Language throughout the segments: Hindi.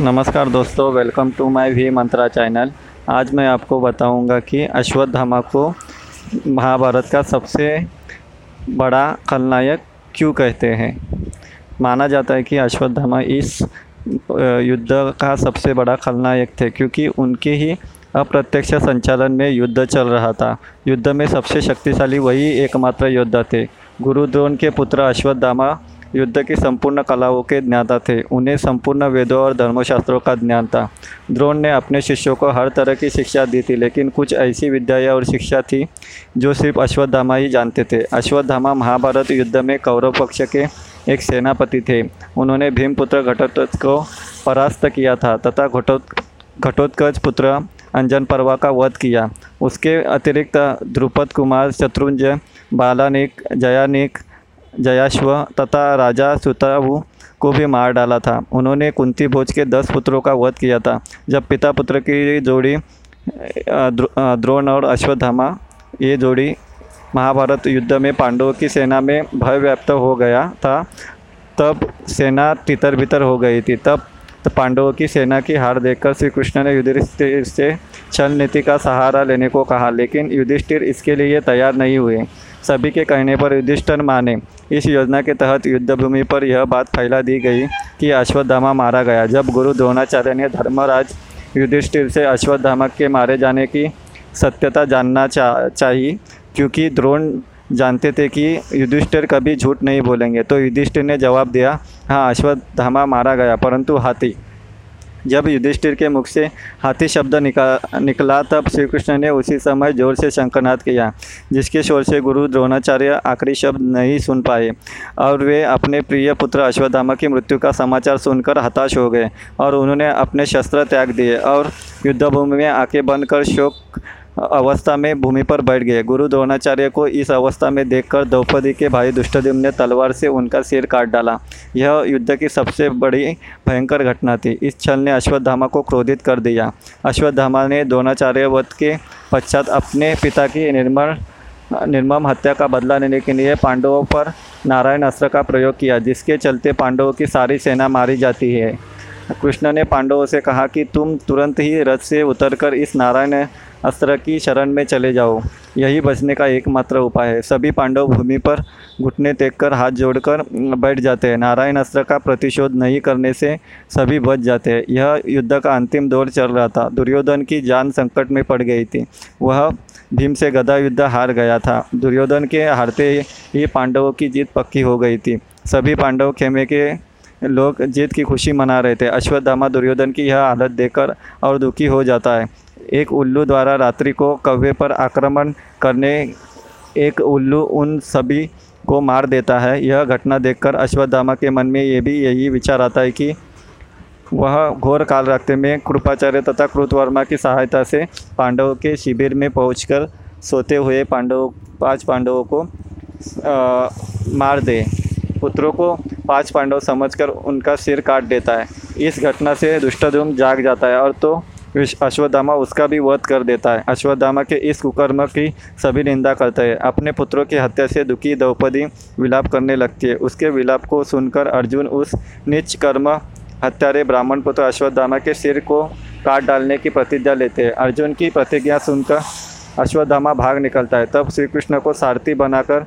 नमस्कार दोस्तों welcome to my V Mantra channel आज मैं आपको बताऊँगा कि अश्वत्थामा को महाभारत का सबसे बड़ा खलनायक क्यों कहते हैं? माना जाता है कि अश्वत्थामा इस युद्ध का सबसे बड़ा खलनायक थे, क्योंकि उनके ही अप्रत्यक्ष संचालन में युद्ध चल रहा था। युद्ध में सबसे शक्तिशाली वही एकमात्र योद्धा थे। गुरु द्रोण के पुत्र अश्वत्थामा युद्ध की संपूर्ण कलाओं के ज्ञाता थे। उन्हें संपूर्ण वेदों और धर्मशास्त्रों का ज्ञान था। द्रोण ने अपने शिष्यों को हर तरह की शिक्षा दी थी, लेकिन कुछ ऐसी विद्याएँ और शिक्षा थी, जो सिर्फ़ अश्वत्थामा ही जानते थे। अश्वत्थामा महाभारत युद्ध में कौरव पक्ष के एक सेनापति थे। उन्होंने भीमपुत्र घटोत्कच को परास्त किया था तथा घटोत्, घटोत्कच पुत्र अंजन पर्वा का वध किया। उसके अतिरिक्त ध्रुपद कुमार शत्रुंजय, बालानिक, जयानिक जयाश्व तथा राजा सुतावु को भी मार डाला था। उन्होंने कुंती भोज के दस पुत्रों का वध किया था। जब पिता पुत्र की जोड़ी द्रोण और अश्वत्थामा, ये जोड़ी महाभारत युद्ध में पांडवों की सेना में भय व्याप्त हो गया था, तब सेना तितर बितर हो गई थी। तब पांडवों की सेना की हार देखकर श्री कृष्ण ने युधिष्ठिर से छल नीति का सहारा लेने को कहा, लेकिन युधिष्ठिर इसके लिए तैयार नहीं हुए। सभी के कहने पर युधिष्ठिर माने इस योजना के तहत युद्धभूमि पर यह बात फैला दी गई कि अश्वत्थामा मारा गया। जब गुरु द्रोणाचार्य ने धर्मराज युधिष्ठिर से अश्वत्थामा के मारे जाने की सत्यता जानना चा चाहिए क्योंकि द्रोण जानते थे कि युधिष्ठिर कभी झूठ नहीं बोलेंगे तो युधिष्ठिर ने जवाब दिया हाँ अश्वत्थामा मारा गया, परंतु हाथी जब युधिष्ठिर के मुख से हाथी शब्द निका, निकला, तब श्री कृष्ण ने उसी समय ज़ोर से शंकरनाथ किया, जिसके शोर से गुरु द्रोणाचार्य आखिरी शब्द नहीं सुन पाए, और वे अपने प्रिय पुत्र अश्वत्थामा की मृत्यु का समाचार सुनकर हताश हो गए, और उन्होंने अपने शस्त्र त्याग दिए, और युद्धभूमि में आँखें बनकर कर शोक अवस्था में भूमि पर बैठ गए। गुरु द्रोणाचार्य को इस अवस्था में देखकर द्रौपदी के भाई दुष्टद्युम ने तलवार से उनका सिर काट डाला। यह युद्ध की सबसे बड़ी भयंकर घटना थी। इस छल ने अश्वत्थामा को क्रोधित कर दिया। अश्वत्थामा ने द्रोणाचार्य वध के पश्चात अपने पिता की निर्मल, निर्मम हत्या का बदला लेने के लिए पांडवों पर नारायण अस्त्र का प्रयोग किया, जिसके चलते पांडवों की सारी सेना मारी जाती है। कृष्ण ने पांडवों से कहा कि तुम तुरंत ही रथ से उतरकर इस नारायण अस्त्र की शरण में चले जाओ। यही बचने का एकमात्र उपाय है। सभी पांडव भूमि पर घुटने टेक कर हाथ जोड़कर बैठ जाते हैं। नारायण अस्त्र का प्रतिशोध नहीं करने से सभी बच जाते हैं। यह युद्ध का अंतिम दौर चल रहा था। दुर्योधन की जान संकट में पड़ गई थी। वह भीम से गदा युद्ध हार गया था। दुर्योधन के हारते ही पांडवों की जीत पक्की हो गई थी। सभी पांडव खेमे के लोग जीत की खुशी मना रहे थे। अश्वत्थामा दुर्योधन की यह हालत देखकर और दुखी हो जाता है। एक उल्लू द्वारा रात्रि को कव्वे पर आक्रमण करने एक उल्लू उन सभी को मार देता है। यह घटना देखकर अश्वत्थामा के मन में ये भी यही विचार आता है कि वह घोर काल रखते में कृपाचार्य तथा कृतवर्मा की सहायता से पांडवों के शिविर में पहुंचकर सोते हुए पांडवों पाँच पांडवों को आ, मार दे। पुत्रों को पाँच पांडव समझकर उनका सिर काट देता है। इस घटना से दुष्टधूम जाग जाता है और तो अश्वत्थामा उसका भी वध कर देता है। अश्वत्थामा के इस कुकर्म की सभी निंदा करते हैं। अपने पुत्रों की हत्या से दुखी द्रौपदी विलाप करने लगती है। उसके विलाप को सुनकर अर्जुन उस निच कर्म हत्यारे ब्राह्मण पुत्र अश्वत्थामा के सिर को काट डालने की प्रतिज्ञा लेते हैं। अर्जुन की प्रतिज्ञा सुनकर अश्वत्थामा भाग निकलता है। तब श्री कृष्ण को सारथी बनाकर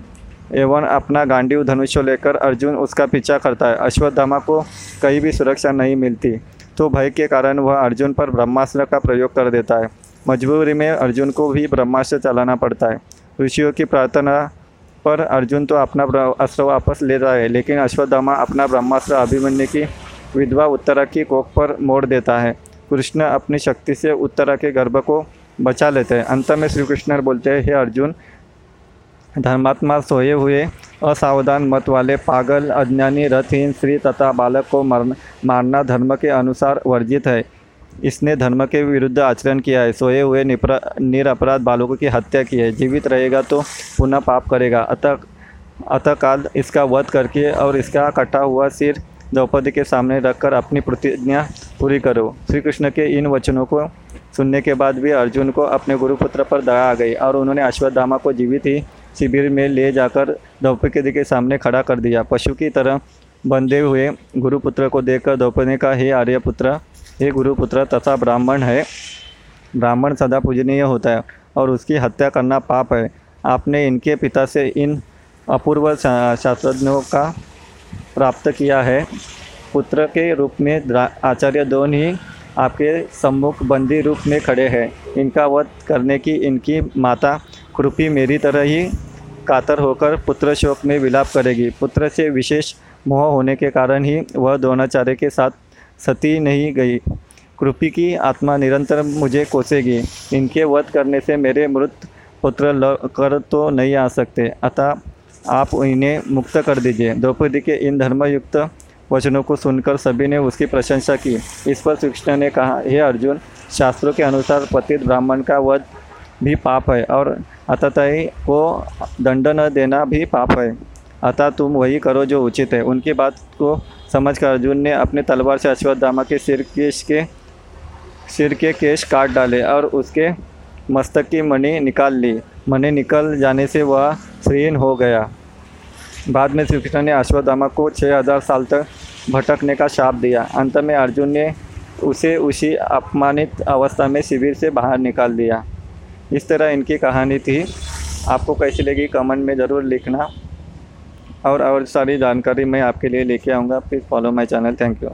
एवं अपना गांडीव धनुष्य लेकर अर्जुन उसका पीछा करता है। अश्वत्थामा को कहीं भी सुरक्षा नहीं मिलती। तो भय के कारण वह अर्जुन पर ब्रह्मास्त्र का प्रयोग कर देता है। मजबूरी में अर्जुन को भी ब्रह्मास्त्र चलाना पड़ता है। ऋषियों की प्रार्थना पर अर्जुन तो अपना अस्त्र वापस ले रहा है, लेकिन अश्वत्थामा अपना ब्रह्मास्त्र अभिमन्यु की विधवा उत्तरा की कोख पर मोड़ देता है। कृष्ण अपनी शक्ति से उत्तरा के गर्भ को बचा लेते हैं। अंत में श्री कृष्ण बोलते हैं, हे अर्जुन धर्मात्मा सोए हुए असावधान मत वाले पागल, अज्ञानी, रथहीन स्त्री तथा बालक को मर मारना धर्म के अनुसार वर्जित है। इसने धर्म के विरुद्ध आचरण किया है। सोए हुए निरपराध बालकों की हत्या की है। जीवित रहेगा तो पुनः पाप करेगा। अतः अतः काल इसका वध करके और इसका कटा हुआ सिर द्रौपदी के सामने रखकर अपनी प्रतिज्ञा पूरी करो। श्री कृष्ण के इन वचनों को सुनने के बाद भी अर्जुन को अपने गुरुपुत्र पर दया आ गई और उन्होंने अश्वत्थामा को जीवित ही शिविर में ले जाकर द्रौपदी के सामने खड़ा कर दिया। पशु की तरह बंधे हुए गुरुपुत्र को देखकर द्रौपदी कहा, हे आर्यपुत्र, हे गुरुपुत्र, तथा ब्राह्मण है। ब्राह्मण सदा पूजनीय होता है और उसकी हत्या करना पाप है। आपने इनके पिता से इन अपूर्व शास्त्रज्ञों का प्राप्त किया है। पुत्र के रूप में आचार्य दोन ही आपके सम्मुख बंदी रूप में खड़े हैं। इनका वध करने की इनकी माता कृपी मेरी तरह ही कातर होकर पुत्र शोक में विलाप करेगी। पुत्र से विशेष मोह होने के कारण ही वह द्रोणाचार्य के साथ सती नहीं गई। कृपी की आत्मा निरंतर मुझे कोसेगी। इनके वध करने से मेरे मृत पुत्र कर तो नहीं आ सकते। अतः आप इन्हें मुक्त कर दीजिए। द्रौपदी के इन धर्मयुक्त वचनों को सुनकर सभी ने उसकी प्रशंसा की। इस पर कृष्ण ने कहा, हे अर्जुन, शास्त्रों के अनुसार पतित ब्राह्मण का वध भी पाप है और अतताई को दंड न देना भी पाप है। अतः तुम वही करो जो उचित है। उनकी बात को समझकर अर्जुन ने अपने तलवार से अश्वत्थामा के सिर केश के, सिर के केश काट डाले और उसके मस्तक की मणि निकाल ली। मणि निकल जाने से वह श्रीहीन हो गया। बाद में श्री कृष्ण ने अश्वत्थामा को छः हज़ार साल तक भटकने का शाप दिया। अंत में अर्जुन ने उसे उसी अपमानित अवस्था में शिविर से बाहर निकाल दिया। इस तरह इनकी कहानी थी। आपको कैसी लगी कमेंट में ज़रूर लिखना। और और सारी जानकारी मैं आपके लिए लेके आऊँगा। Please follow my channel thank you